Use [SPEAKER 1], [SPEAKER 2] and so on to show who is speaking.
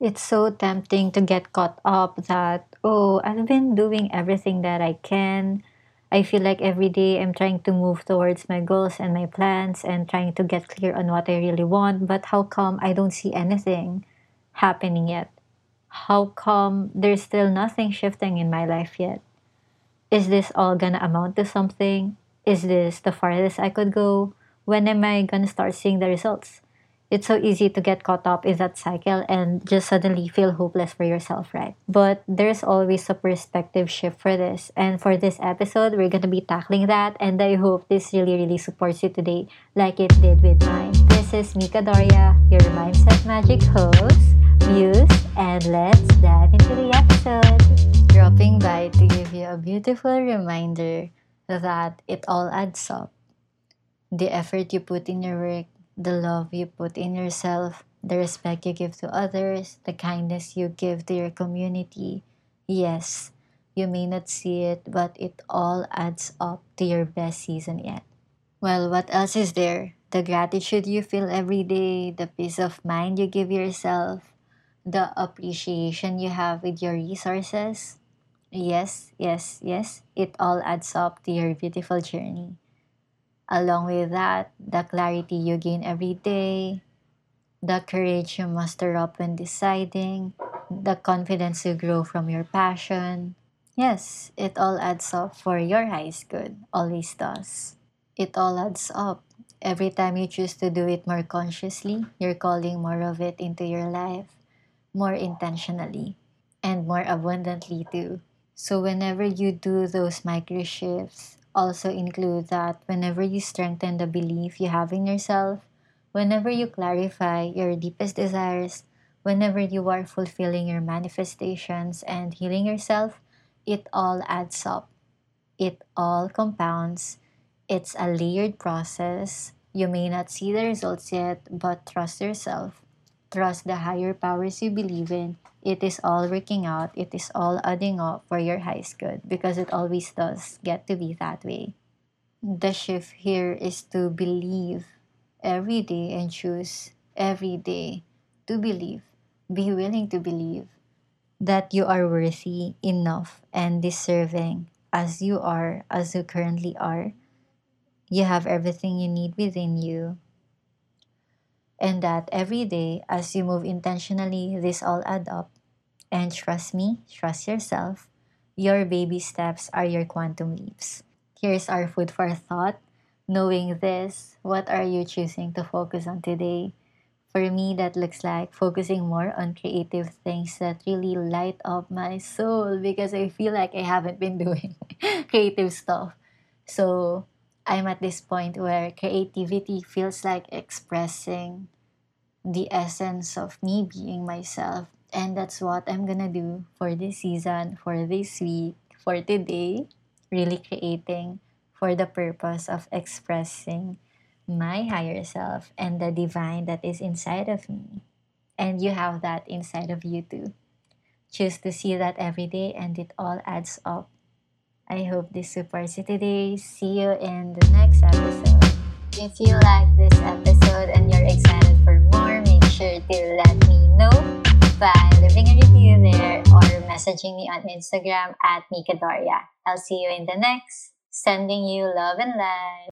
[SPEAKER 1] It's so tempting to get caught up that, oh, I've been doing everything that I can. I feel like every day I'm trying to move towards my goals and my plans and trying to get clear on what I really want, but how come I don't see anything happening yet? How come there's still nothing shifting in my life yet? Is this all gonna amount to something? Is this the farthest I could go? When am I gonna start seeing the results? It's so easy to get caught up in that cycle and just suddenly feel hopeless for yourself, right? But there's always a perspective shift for this. And for this episode, we're gonna be tackling that. And I hope this really, really supports you today, like it did with mine. This is Mika Doria, your Mindset Magic host, Muse, and let's dive into the episode. Dropping by to give you a beautiful reminder that it all adds up. The effort you put in your work, the love you put in yourself, the respect you give to others, the kindness you give to your community. Yes, you may not see it, but it all adds up to your best season yet. Well, what else is there? The gratitude you feel every day, the peace of mind you give yourself, the appreciation you have with your resources. Yes, yes, yes, it all adds up to your beautiful journey. Along with that, the clarity you gain every day, the courage you muster up when deciding, the confidence you grow from your passion. Yes, it all adds up for your highest good, always does. It all adds up. Every time you choose to do it more consciously, you're calling more of it into your life, more intentionally, and more abundantly too. So, whenever you do those micro shifts, also include that whenever you strengthen the belief you have in yourself, whenever you clarify your deepest desires, whenever you are fulfilling your manifestations and healing yourself, it all adds up. It all compounds. It's a layered process. You may not see the results yet, but trust yourself. Trust the higher powers you believe in. It is all working out. It is all adding up for your highest good because it always does get to be that way. The shift here is to believe every day and choose every day to believe. Be willing to believe that you are worthy enough and deserving as you are, as you currently are. You have everything you need within you and that every day as you move intentionally, this all add up. And trust me, trust yourself. Your baby steps are your quantum leaps. Here's our food for thought. Knowing this, what are you choosing to focus on today? For me, that looks like focusing more on creative things that really light up my soul because I feel like I haven't been doing creative stuff. So, I'm at this point where creativity feels like expressing the essence of me being myself. And that's what I'm gonna do for this season, for this week, for today. Really creating for the purpose of expressing my higher self and the divine that is inside of me. And you have that inside of you too. Choose to see that every day and it all adds up I hope this supports you today. See you in the next episode. If you like this episode and you're excited for more, make sure to let me know by leaving a review there or messaging me on Instagram at Mika Doria. I'll see you in the next. Sending you love and light.